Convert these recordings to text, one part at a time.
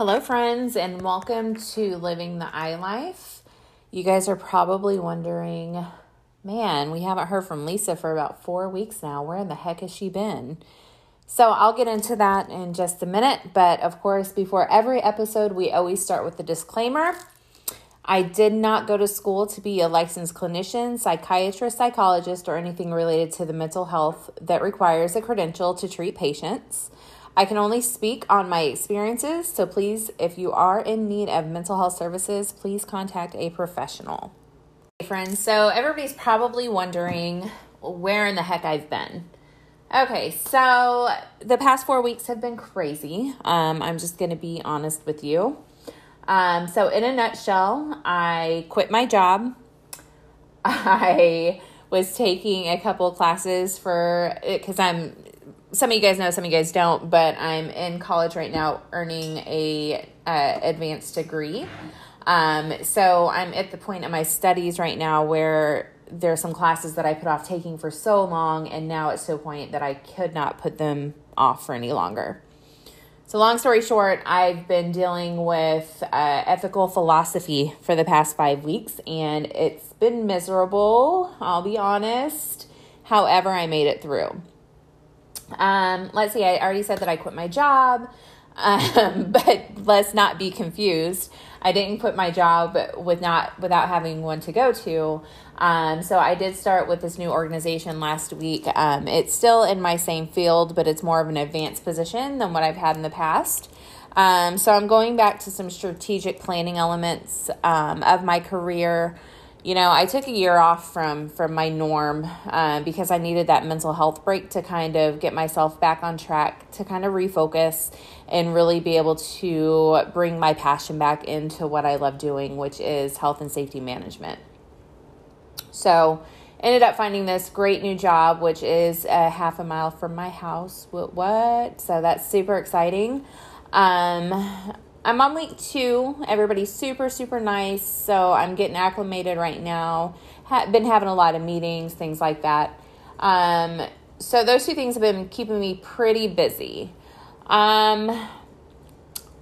Hello, friends, and welcome to Living the I Life. You guys are probably wondering, man, we haven't heard from Lisa for about four weeks now. Where in the heck has she been? So, I'll get into that in just a minute. But of course, before every episode, we always start with the disclaimer. I did not go to school to be a licensed clinician, psychiatrist, psychologist, or anything related to the mental health that requires a credential to treat patients. I can only speak on my experiences, so please, if you are in need of mental health services, please contact a professional. Hey, friends, so everybody's probably wondering where in the heck I've been. Okay, so the past four weeks have been crazy. Um, I'm just going to be honest with you. Um, so, in a nutshell, I quit my job. I was taking a couple classes for because I'm some of you guys know, some of you guys don't, but I'm in college right now earning a uh, advanced degree. Um, so I'm at the point of my studies right now where there are some classes that I put off taking for so long, and now it's to a point that I could not put them off for any longer. So, long story short, I've been dealing with uh, ethical philosophy for the past five weeks, and it's been miserable, I'll be honest. However, I made it through. Um, let's see, I already said that I quit my job, um, but let's not be confused. I didn't quit my job with not without having one to go to. Um, so I did start with this new organization last week. Um, it's still in my same field, but it's more of an advanced position than what I've had in the past. Um, so I'm going back to some strategic planning elements um, of my career you know i took a year off from from my norm uh, because i needed that mental health break to kind of get myself back on track to kind of refocus and really be able to bring my passion back into what i love doing which is health and safety management. So ended up finding this great new job which is a half a mile from my house. What, what? so that's super exciting. Um, I'm on week two. Everybody's super, super nice. So I'm getting acclimated right now. Ha- been having a lot of meetings, things like that. Um, so those two things have been keeping me pretty busy. Um,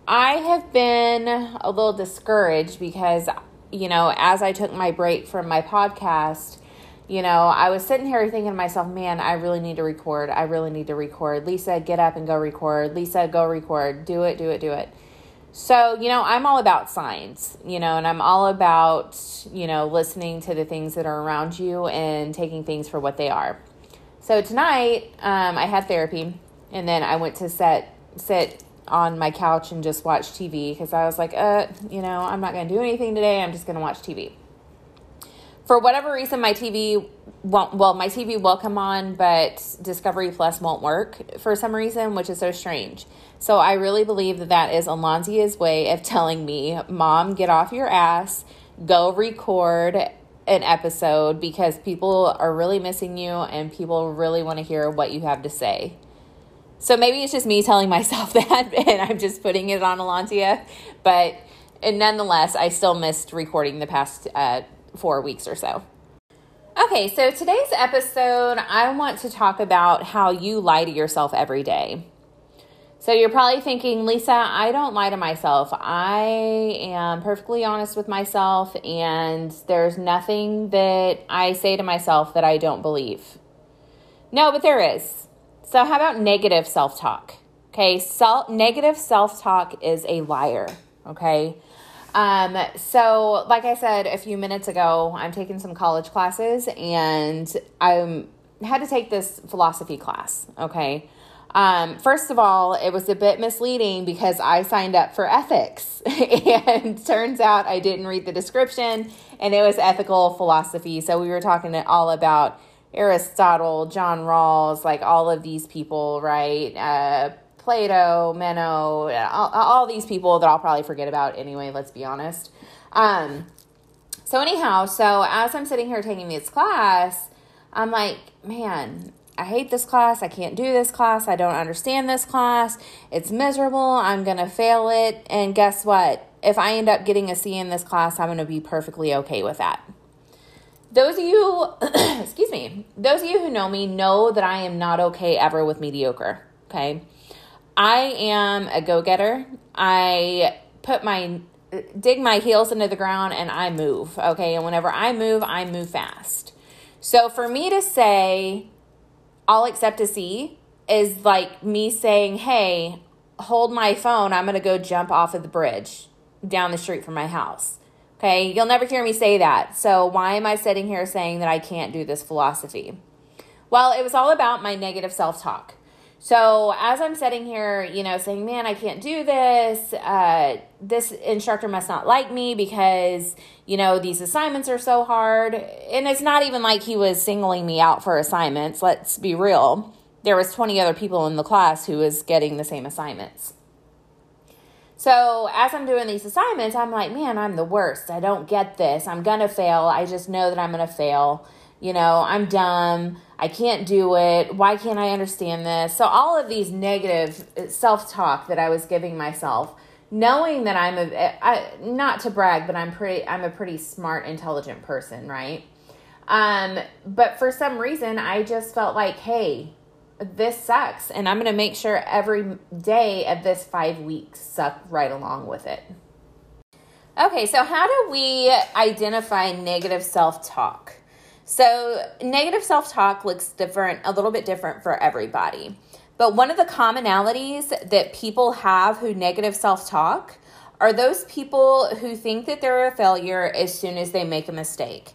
I have been a little discouraged because, you know, as I took my break from my podcast, you know, I was sitting here thinking to myself, man, I really need to record. I really need to record. Lisa, get up and go record. Lisa, go record. Do it, do it, do it. So, you know, I'm all about science, you know, and I'm all about, you know, listening to the things that are around you and taking things for what they are. So tonight, um, I had therapy, and then I went to set sit on my couch and just watch TV because I was like, uh, you know, I'm not going to do anything today. I'm just going to watch TV for whatever reason, my TV won't, well, my TV will come on, but Discovery Plus won't work for some reason, which is so strange. So I really believe that that is Alonzia's way of telling me, Mom, get off your ass, go record an episode because people are really missing you and people really want to hear what you have to say. So maybe it's just me telling myself that and I'm just putting it on Alonzia, but nonetheless, I still missed recording the past uh, four weeks or so. Okay, so today's episode, I want to talk about how you lie to yourself every day. So you're probably thinking, Lisa, I don't lie to myself. I am perfectly honest with myself, and there's nothing that I say to myself that I don't believe. No, but there is. So, how about negative self talk? Okay, self negative self talk is a liar. Okay, um, so, like I said a few minutes ago, I'm taking some college classes and I had to take this philosophy class. Okay. Um, first of all, it was a bit misleading because I signed up for ethics, and turns out I didn't read the description, and it was ethical philosophy. So we were talking all about Aristotle, John Rawls, like all of these people, right? Uh, Plato, Meno, all, all, these people that I'll probably forget about anyway, let's be honest. Um, so, anyhow, so as I'm sitting here taking this class, I'm like, man, I hate this class. I can't do this class. I don't understand this class. It's miserable. I'm going to fail it. And guess what? If I end up getting a C in this class, I'm going to be perfectly okay with that. Those of you, excuse me, those of you who know me know that I am not okay ever with mediocre. Okay. I am a go getter. I put my dig my heels into the ground and I move. Okay. And whenever I move, I move fast. So for me to say, I'll accept a C is like me saying, hey, hold my phone. I'm going to go jump off of the bridge down the street from my house. Okay. You'll never hear me say that. So why am I sitting here saying that I can't do this philosophy? Well, it was all about my negative self talk. So as I'm sitting here, you know, saying, man, I can't do this, uh, this instructor must not like me because, you know, these assignments are so hard. And it's not even like he was singling me out for assignments. Let's be real. There was 20 other people in the class who was getting the same assignments. So as I'm doing these assignments, I'm like, man, I'm the worst. I don't get this. I'm going to fail. I just know that I'm going to fail. You know, I'm dumb. I can't do it. Why can't I understand this? So, all of these negative self talk that I was giving myself, knowing that I'm a, I, not to brag, but I'm pretty, I'm a pretty smart, intelligent person, right? Um, but for some reason, I just felt like, hey, this sucks. And I'm going to make sure every day of this five weeks suck right along with it. Okay, so how do we identify negative self talk? So, negative self talk looks different, a little bit different for everybody. But one of the commonalities that people have who negative self talk are those people who think that they're a failure as soon as they make a mistake.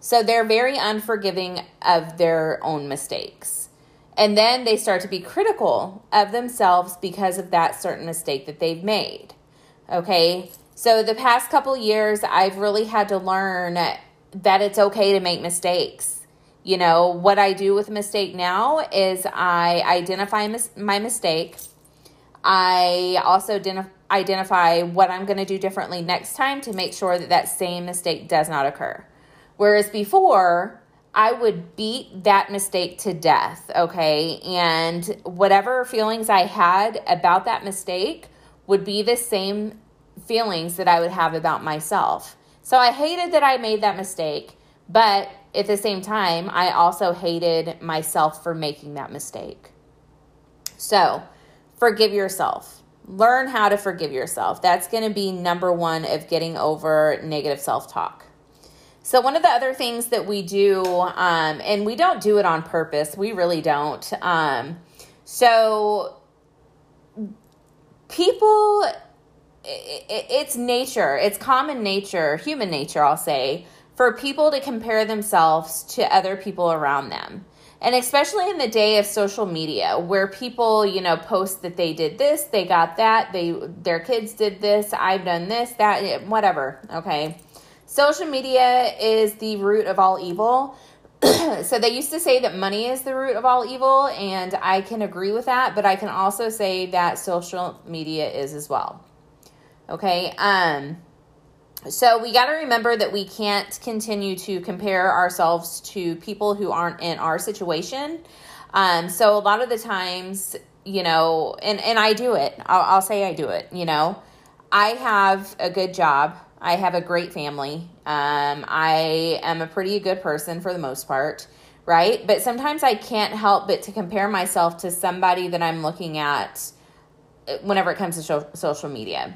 So, they're very unforgiving of their own mistakes. And then they start to be critical of themselves because of that certain mistake that they've made. Okay. So, the past couple years, I've really had to learn that it's okay to make mistakes. You know, what I do with a mistake now is I identify mis- my mistake. I also identif- identify what I'm going to do differently next time to make sure that that same mistake does not occur. Whereas before, I would beat that mistake to death, okay? And whatever feelings I had about that mistake would be the same feelings that I would have about myself. So I hated that I made that mistake, but at the same time, I also hated myself for making that mistake. So forgive yourself. Learn how to forgive yourself. That's going to be number one of getting over negative self talk. So, one of the other things that we do, um, and we don't do it on purpose, we really don't. Um, so, people it's nature, it's common nature, human nature, I'll say, for people to compare themselves to other people around them. And especially in the day of social media where people, you know, post that they did this, they got that, they their kids did this, I've done this, that whatever, okay? Social media is the root of all evil. so they used to say that money is the root of all evil and I can agree with that, but I can also say that social media is as well. Okay. Um, so we got to remember that we can't continue to compare ourselves to people who aren't in our situation. Um, so a lot of the times, you know, and, and I do it, I'll, I'll say I do it, you know, I have a good job. I have a great family. Um, I am a pretty good person for the most part, right? But sometimes I can't help but to compare myself to somebody that I'm looking at whenever it comes to social media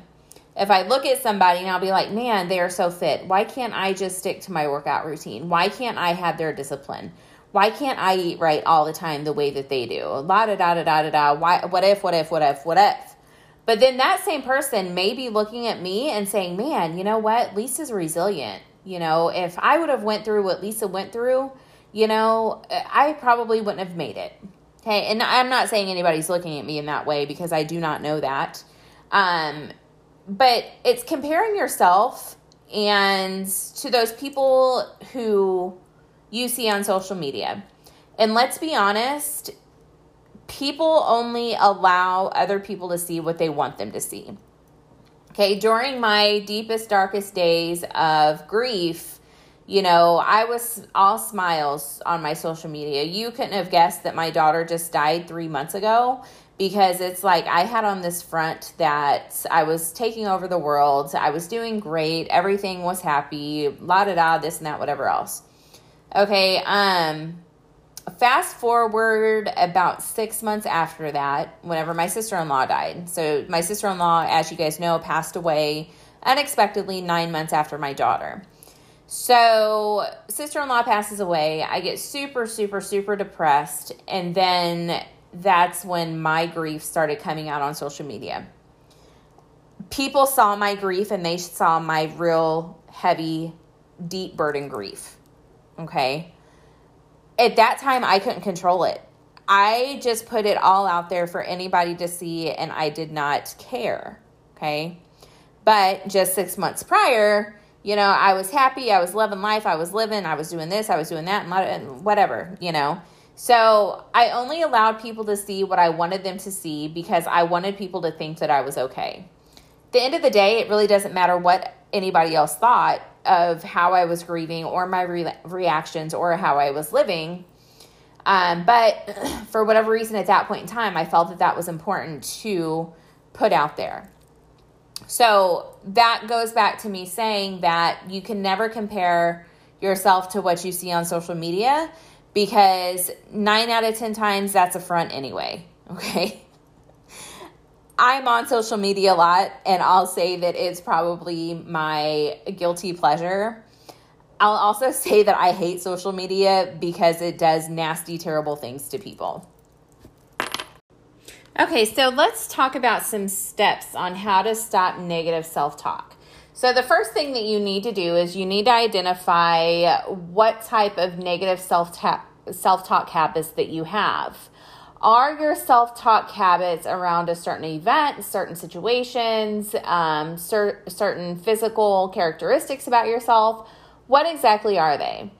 if I look at somebody and I'll be like, man, they are so fit. Why can't I just stick to my workout routine? Why can't I have their discipline? Why can't I eat right all the time the way that they do? La da da da da da da. Why? What if? What if? What if? What if? But then that same person may be looking at me and saying, man, you know what? Lisa's resilient. You know, if I would have went through what Lisa went through, you know, I probably wouldn't have made it. Okay, and I'm not saying anybody's looking at me in that way because I do not know that. Um, but it's comparing yourself and to those people who you see on social media. And let's be honest, people only allow other people to see what they want them to see. Okay, during my deepest, darkest days of grief, you know, I was all smiles on my social media. You couldn't have guessed that my daughter just died three months ago because it's like I had on this front that I was taking over the world, I was doing great, everything was happy, la da da, this and that, whatever else. Okay, um, fast forward about six months after that, whenever my sister in law died. So, my sister in law, as you guys know, passed away unexpectedly nine months after my daughter. So, sister in law passes away. I get super, super, super depressed. And then that's when my grief started coming out on social media. People saw my grief and they saw my real heavy, deep burden grief. Okay. At that time, I couldn't control it. I just put it all out there for anybody to see, and I did not care. Okay. But just six months prior, you know, I was happy, I was loving life, I was living, I was doing this, I was doing that, and whatever, you know. So I only allowed people to see what I wanted them to see because I wanted people to think that I was okay. At the end of the day, it really doesn't matter what anybody else thought of how I was grieving or my re- reactions or how I was living. Um, but for whatever reason, at that point in time, I felt that that was important to put out there. So that goes back to me saying that you can never compare yourself to what you see on social media because nine out of 10 times that's a front anyway. Okay. I'm on social media a lot, and I'll say that it's probably my guilty pleasure. I'll also say that I hate social media because it does nasty, terrible things to people. Okay, so let's talk about some steps on how to stop negative self talk. So, the first thing that you need to do is you need to identify what type of negative self talk habits that you have. Are your self talk habits around a certain event, certain situations, um, cer- certain physical characteristics about yourself? What exactly are they?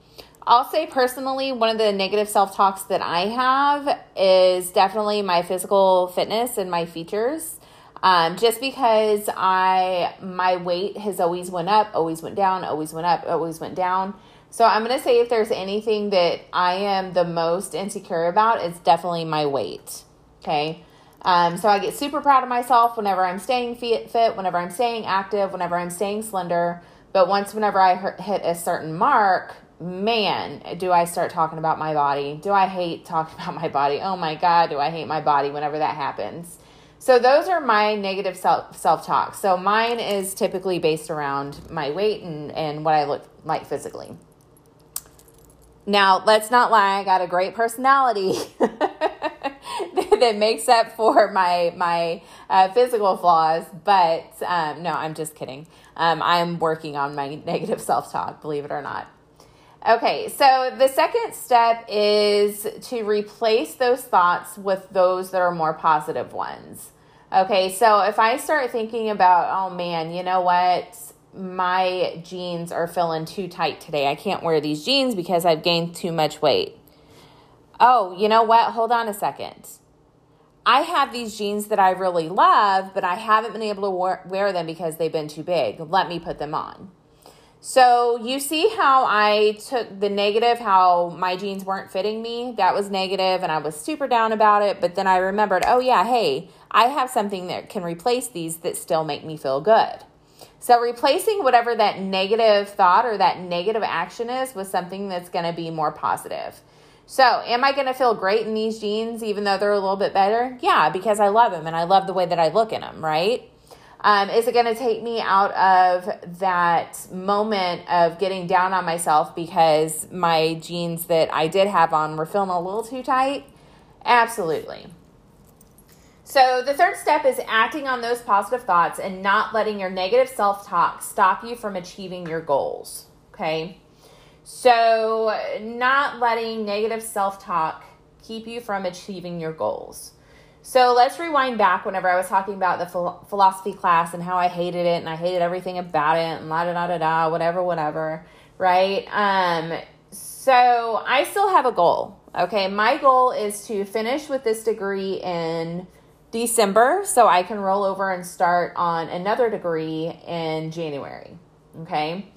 I'll say personally, one of the negative self talks that I have is definitely my physical fitness and my features. Um, just because I my weight has always went up, always went down, always went up, always went down. So I'm gonna say if there's anything that I am the most insecure about, it's definitely my weight. Okay. Um, so I get super proud of myself whenever I'm staying fit, fit, whenever I'm staying active, whenever I'm staying slender. But once, whenever I hit a certain mark, man, do I start talking about my body. Do I hate talking about my body? Oh my God, do I hate my body whenever that happens? So those are my negative self self talk. So mine is typically based around my weight and, and what I look like physically. Now, let's not lie, I got a great personality that makes up for my my uh, physical flaws, but um, no, I'm just kidding. Um, I'm working on my negative self talk, believe it or not. Okay, so the second step is to replace those thoughts with those that are more positive ones. Okay, so if I start thinking about, oh man, you know what? My jeans are feeling too tight today. I can't wear these jeans because I've gained too much weight. Oh, you know what? Hold on a second. I have these jeans that I really love, but I haven't been able to wear them because they've been too big. Let me put them on. So you see how I took the negative, how my jeans weren't fitting me. That was negative, and I was super down about it. But then I remembered, oh yeah, hey, I have something that can replace these that still make me feel good. So replacing whatever that negative thought or that negative action is with something that's going to be more positive. So, am I going to feel great in these jeans even though they're a little bit better? Yeah, because I love them and I love the way that I look in them, right? Um, is it going to take me out of that moment of getting down on myself because my jeans that I did have on were feeling a little too tight? Absolutely. So, the third step is acting on those positive thoughts and not letting your negative self talk stop you from achieving your goals. Okay. So, not letting negative self talk keep you from achieving your goals. So let's rewind back whenever I was talking about the philosophy class and how I hated it and I hated everything about it and la da da da da, whatever, whatever, right? Um, so I still have a goal. Okay, my goal is to finish with this degree in December so I can roll over and start on another degree in January. Okay.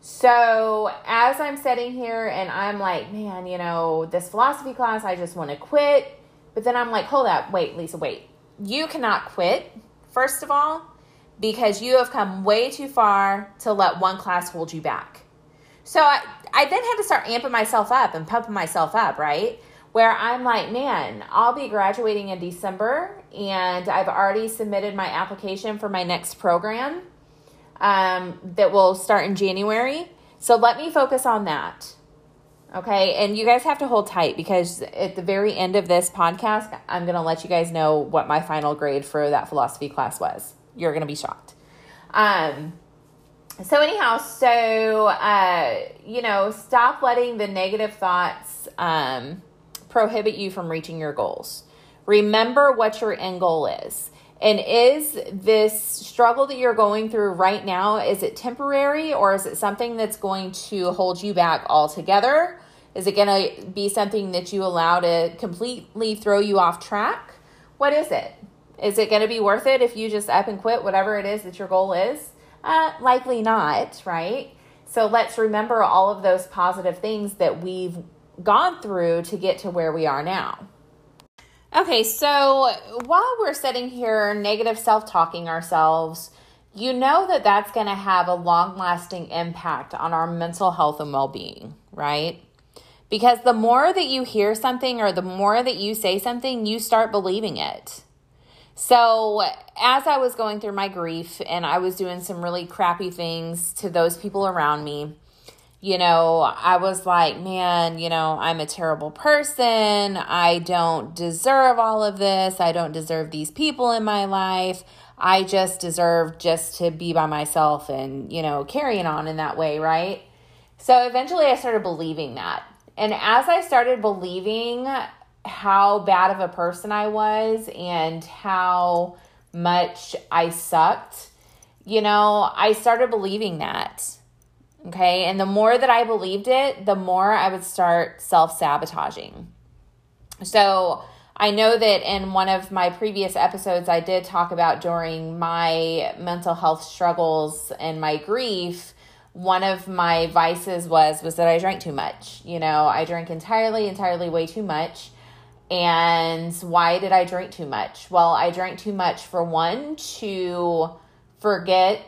So as I'm sitting here and I'm like, man, you know, this philosophy class, I just want to quit but then I'm like, hold up, wait, Lisa, wait. You cannot quit, first of all, because you have come way too far to let one class hold you back. So I, I then had to start amping myself up and pumping myself up, right? where I'm like, man, I'll be graduating in December and I've already submitted my application for my next program um, that will start in January. So let me focus on that. Okay. And you guys have to hold tight because at the very end of this podcast, I'm going to let you guys know what my final grade for that philosophy class was. You're going to be shocked. Um, so anyhow, so uh, you know, stop letting the negative thoughts um, prohibit you from reaching your goals. Remember what your end goal is. And is this struggle that you're going through right now is it temporary or is it something that's going to hold you back altogether? Is it going to be something that you allow to completely throw you off track? What is it? Is it going to be worth it if you just up and quit whatever it is that your goal is? Uh, likely not, right? So let's remember all of those positive things that we've gone through to get to where we are now. Okay, so while we're sitting here negative self talking ourselves, you know that that's going to have a long lasting impact on our mental health and well being, right? Because the more that you hear something or the more that you say something, you start believing it. So, as I was going through my grief and I was doing some really crappy things to those people around me, you know, I was like, man, you know, I'm a terrible person. I don't deserve all of this. I don't deserve these people in my life. I just deserve just to be by myself and, you know, carrying on in that way, right? So eventually I started believing that. And as I started believing how bad of a person I was and how much I sucked, you know, I started believing that. Okay. And the more that I believed it, the more I would start self sabotaging. So I know that in one of my previous episodes, I did talk about during my mental health struggles and my grief. One of my vices was was that I drank too much. You know, I drank entirely, entirely way too much. And why did I drink too much? Well, I drank too much for one to forget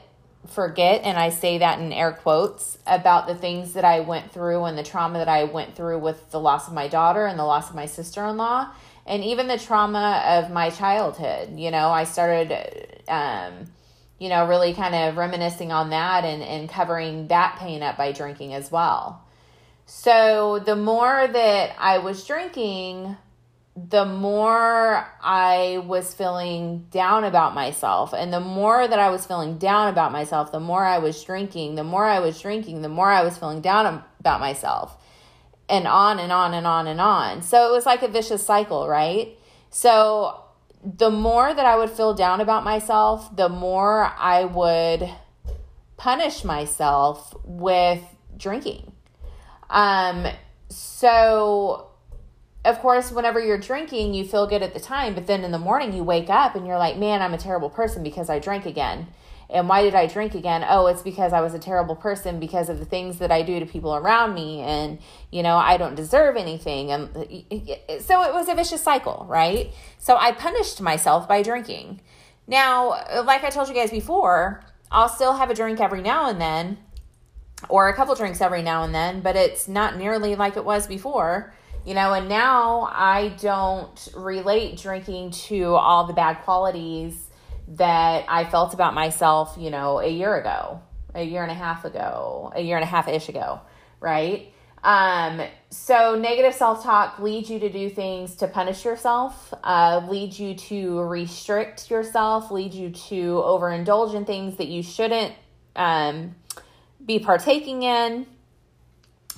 forget, and I say that in air quotes, about the things that I went through and the trauma that I went through with the loss of my daughter and the loss of my sister in law, and even the trauma of my childhood. You know, I started, um, you know, really kind of reminiscing on that and, and covering that pain up by drinking as well. So the more that I was drinking, the more I was feeling down about myself. And the more that I was feeling down about myself, the more I was drinking, the more I was drinking, the more I was feeling down about myself. And on and on and on and on. So it was like a vicious cycle, right? So the more that I would feel down about myself, the more I would punish myself with drinking. Um, so of course, whenever you're drinking, you feel good at the time, but then in the morning you wake up and you're like, man, I'm a terrible person because I drank again. And why did I drink again? Oh, it's because I was a terrible person because of the things that I do to people around me. And, you know, I don't deserve anything. And so it was a vicious cycle, right? So I punished myself by drinking. Now, like I told you guys before, I'll still have a drink every now and then, or a couple drinks every now and then, but it's not nearly like it was before you know, and now I don't relate drinking to all the bad qualities that I felt about myself, you know, a year ago, a year and a half ago, a year and a half ish ago, right? Um, so negative self talk leads you to do things to punish yourself, uh, leads you to restrict yourself, leads you to overindulge in things that you shouldn't um, be partaking in.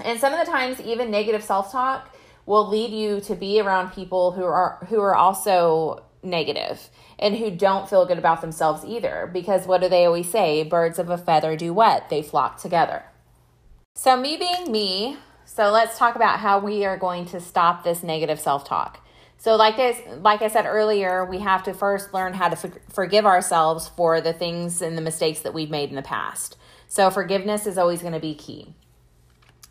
And some of the times, even negative self talk will lead you to be around people who are who are also negative and who don't feel good about themselves either. Because what do they always say? Birds of a feather do what? They flock together. So me being me so let's talk about how we are going to stop this negative self-talk. So like I, like I said earlier we have to first learn how to for- forgive ourselves for the things and the mistakes that we've made in the past. So forgiveness is always going to be key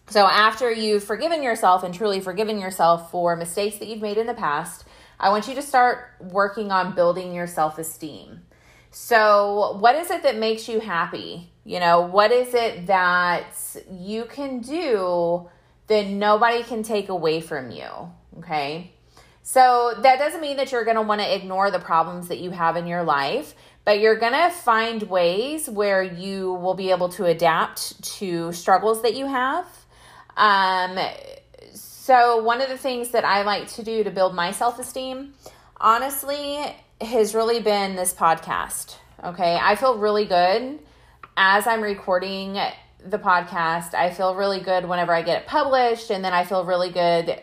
so, after you've forgiven yourself and truly forgiven yourself for mistakes that you've made in the past, I want you to start working on building your self esteem. So, what is it that makes you happy? You know, what is it that you can do that nobody can take away from you? Okay. So that doesn't mean that you're going to want to ignore the problems that you have in your life, but you're going to find ways where you will be able to adapt to struggles that you have. Um, so, one of the things that I like to do to build my self esteem, honestly, has really been this podcast. Okay. I feel really good as I'm recording the podcast. I feel really good whenever I get it published, and then I feel really good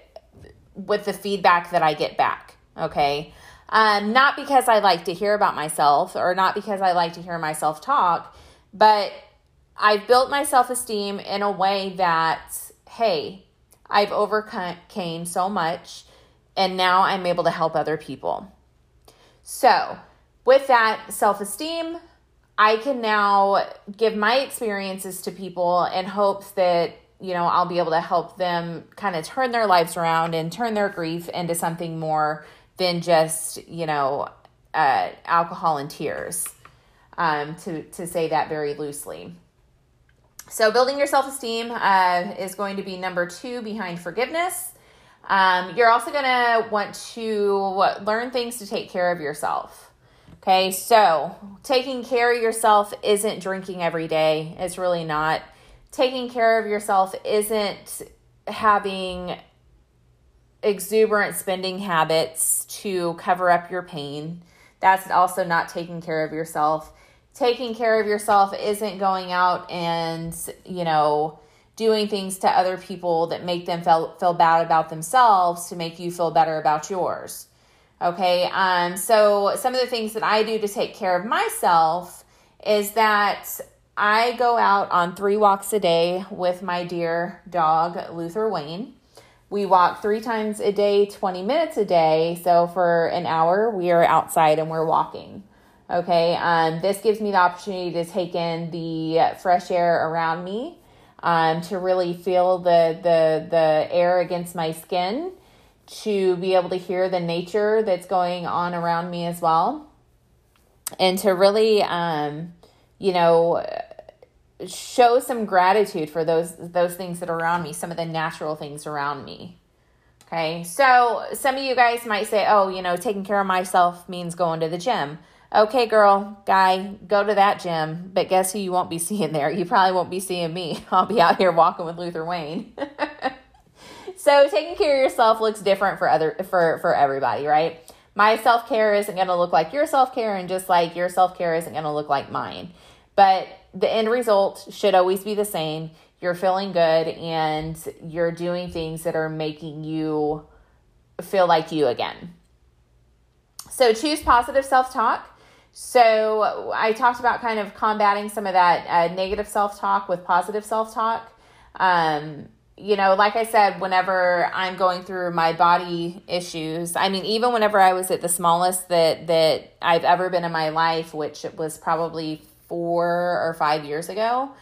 with the feedback that I get back. Okay. Um, not because I like to hear about myself or not because I like to hear myself talk, but I've built my self esteem in a way that, hey, I've overcame so much and now I'm able to help other people. So, with that self esteem, I can now give my experiences to people in hopes that you know, I'll be able to help them kind of turn their lives around and turn their grief into something more than just, you know, uh, alcohol and tears, um, to, to say that very loosely. So, building your self esteem uh, is going to be number two behind forgiveness. Um, you're also going to want to learn things to take care of yourself. Okay, so taking care of yourself isn't drinking every day. It's really not taking care of yourself isn't having exuberant spending habits to cover up your pain. That's also not taking care of yourself. Taking care of yourself isn't going out and, you know, doing things to other people that make them feel, feel bad about themselves to make you feel better about yours. Okay, um, so some of the things that I do to take care of myself is that I go out on three walks a day with my dear dog, Luther Wayne. We walk three times a day, 20 minutes a day. So for an hour, we are outside and we're walking. Okay, um, this gives me the opportunity to take in the fresh air around me, um, to really feel the, the, the air against my skin, to be able to hear the nature that's going on around me as well, and to really, um, you know, show some gratitude for those those things that are around me, some of the natural things around me. Okay? So, some of you guys might say, "Oh, you know, taking care of myself means going to the gym." Okay, girl, guy, go to that gym, but guess who you won't be seeing there? You probably won't be seeing me. I'll be out here walking with Luther Wayne. so, taking care of yourself looks different for other for for everybody, right? My self-care isn't going to look like your self-care and just like your self-care isn't going to look like mine. But the end result should always be the same. You're feeling good and you're doing things that are making you feel like you again. So choose positive self talk. So I talked about kind of combating some of that uh, negative self talk with positive self talk. Um, you know, like I said, whenever I'm going through my body issues, I mean, even whenever I was at the smallest that that I've ever been in my life, which was probably four or five years ago.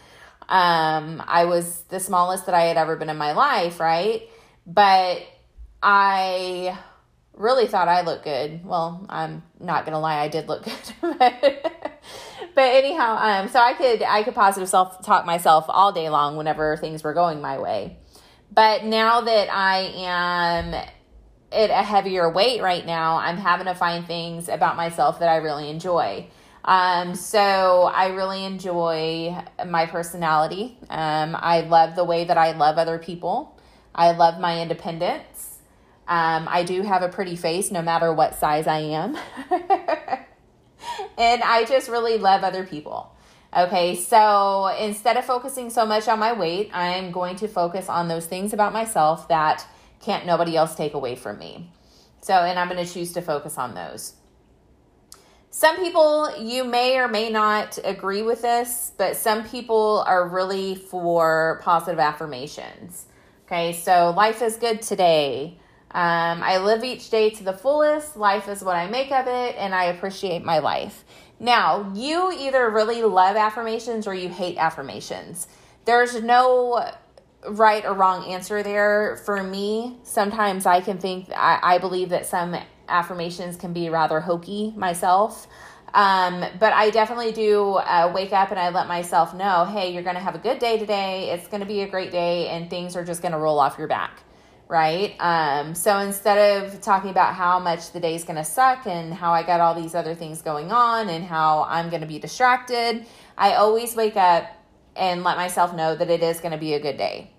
Um, I was the smallest that I had ever been in my life, right? But I really thought I looked good. Well, I'm not gonna lie, I did look good. but anyhow, um, so I could I could positive self talk myself all day long whenever things were going my way. But now that I am at a heavier weight right now, I'm having to find things about myself that I really enjoy. Um, so I really enjoy my personality. Um, I love the way that I love other people. I love my independence. Um, I do have a pretty face no matter what size I am. and I just really love other people. Okay, so instead of focusing so much on my weight, I'm going to focus on those things about myself that can't nobody else take away from me. So, and I'm going to choose to focus on those. Some people, you may or may not agree with this, but some people are really for positive affirmations. Okay, so life is good today. Um, I live each day to the fullest. Life is what I make of it, and I appreciate my life. Now, you either really love affirmations or you hate affirmations. There's no right or wrong answer there. For me, sometimes I can think, I, I believe that some affirmations can be rather hokey myself. Um, but I definitely do uh, wake up and I let myself know, hey, you're going to have a good day today. It's going to be a great day, and things are just going to roll off your back, right? Um, so instead of talking about how much the day's going to suck and how I got all these other things going on and how I'm going to be distracted, I always wake up and let myself know that it is going to be a good day.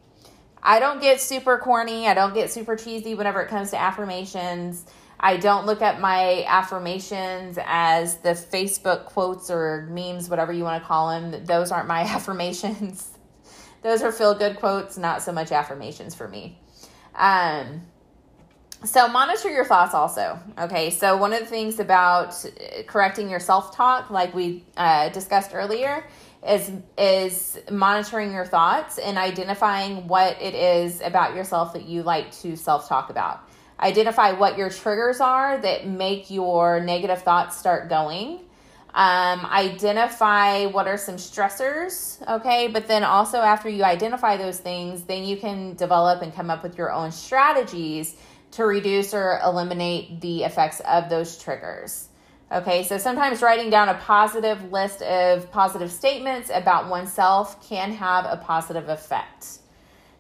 I don't get super corny, I don't get super cheesy whenever it comes to affirmations. I don't look at my affirmations as the Facebook quotes or memes, whatever you want to call them. Those aren't my affirmations. Those are feel good quotes, not so much affirmations for me. Um, so monitor your thoughts also. Okay, so one of the things about correcting your self talk, like we uh, discussed earlier, is is monitoring your thoughts and identifying what it is about yourself that you like to self talk about. Identify what your triggers are that make your negative thoughts start going. Um, identify what are some stressors, okay? But then also, after you identify those things, then you can develop and come up with your own strategies to reduce or eliminate the effects of those triggers. Okay, so sometimes writing down a positive list of positive statements about oneself can have a positive effect.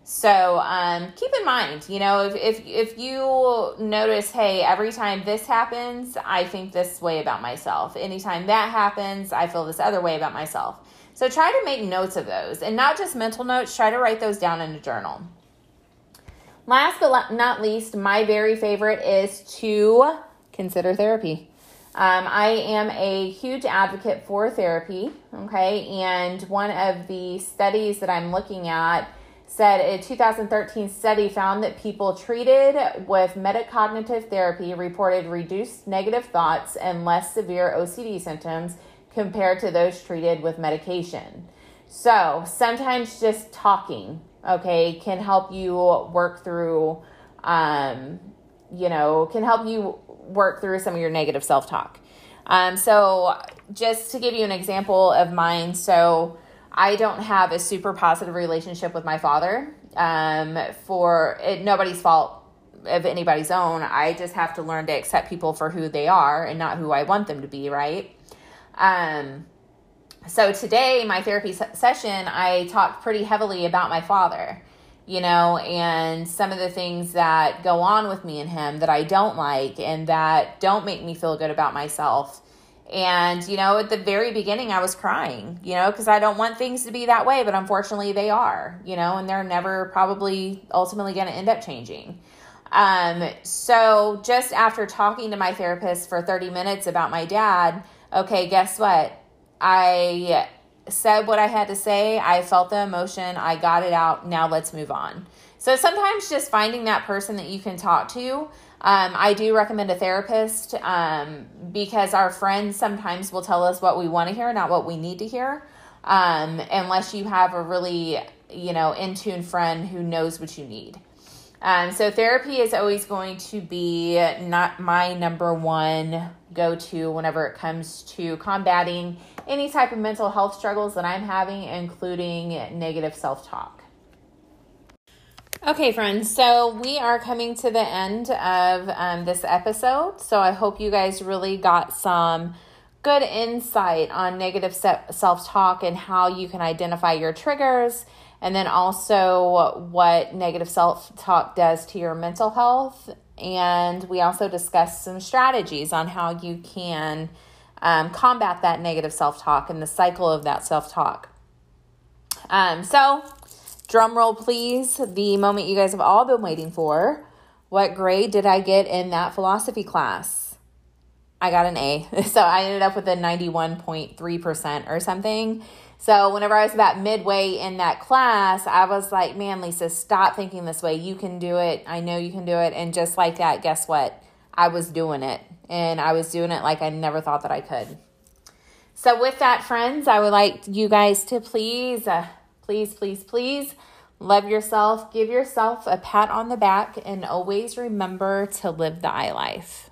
So um, keep in mind, you know, if, if if you notice, hey, every time this happens, I think this way about myself. Anytime that happens, I feel this other way about myself. So try to make notes of those, and not just mental notes. Try to write those down in a journal. Last but not least, my very favorite is to consider therapy. Um, I am a huge advocate for therapy. Okay, and one of the studies that I'm looking at said a 2013 study found that people treated with metacognitive therapy reported reduced negative thoughts and less severe OCD symptoms compared to those treated with medication. So, sometimes just talking, okay, can help you work through, um, you know, can help you work through some of your negative self talk. Um, so, just to give you an example of mine, so I don't have a super positive relationship with my father. Um, for it, nobody's fault of anybody's own. I just have to learn to accept people for who they are and not who I want them to be, right? Um, so today, my therapy session, I talked pretty heavily about my father, you know, and some of the things that go on with me and him that I don't like and that don't make me feel good about myself. And, you know, at the very beginning, I was crying, you know, because I don't want things to be that way, but unfortunately they are, you know, and they're never probably ultimately going to end up changing. Um, so just after talking to my therapist for 30 minutes about my dad, okay, guess what? I said what I had to say. I felt the emotion. I got it out. Now let's move on. So sometimes just finding that person that you can talk to um, I do recommend a therapist um, because our friends sometimes will tell us what we want to hear, not what we need to hear. Um, unless you have a really, you know, in tune friend who knows what you need. Um, so therapy is always going to be not my number one go to whenever it comes to combating any type of mental health struggles that I'm having, including negative self talk. Okay, friends, so we are coming to the end of um, this episode. So I hope you guys really got some good insight on negative self talk and how you can identify your triggers, and then also what negative self talk does to your mental health. And we also discussed some strategies on how you can um, combat that negative self talk and the cycle of that self talk. Um, so, Drum roll, please. The moment you guys have all been waiting for. What grade did I get in that philosophy class? I got an A. So I ended up with a 91.3% or something. So whenever I was about midway in that class, I was like, man, Lisa, stop thinking this way. You can do it. I know you can do it. And just like that, guess what? I was doing it. And I was doing it like I never thought that I could. So, with that, friends, I would like you guys to please. Uh, Please, please, please love yourself, give yourself a pat on the back, and always remember to live the I life.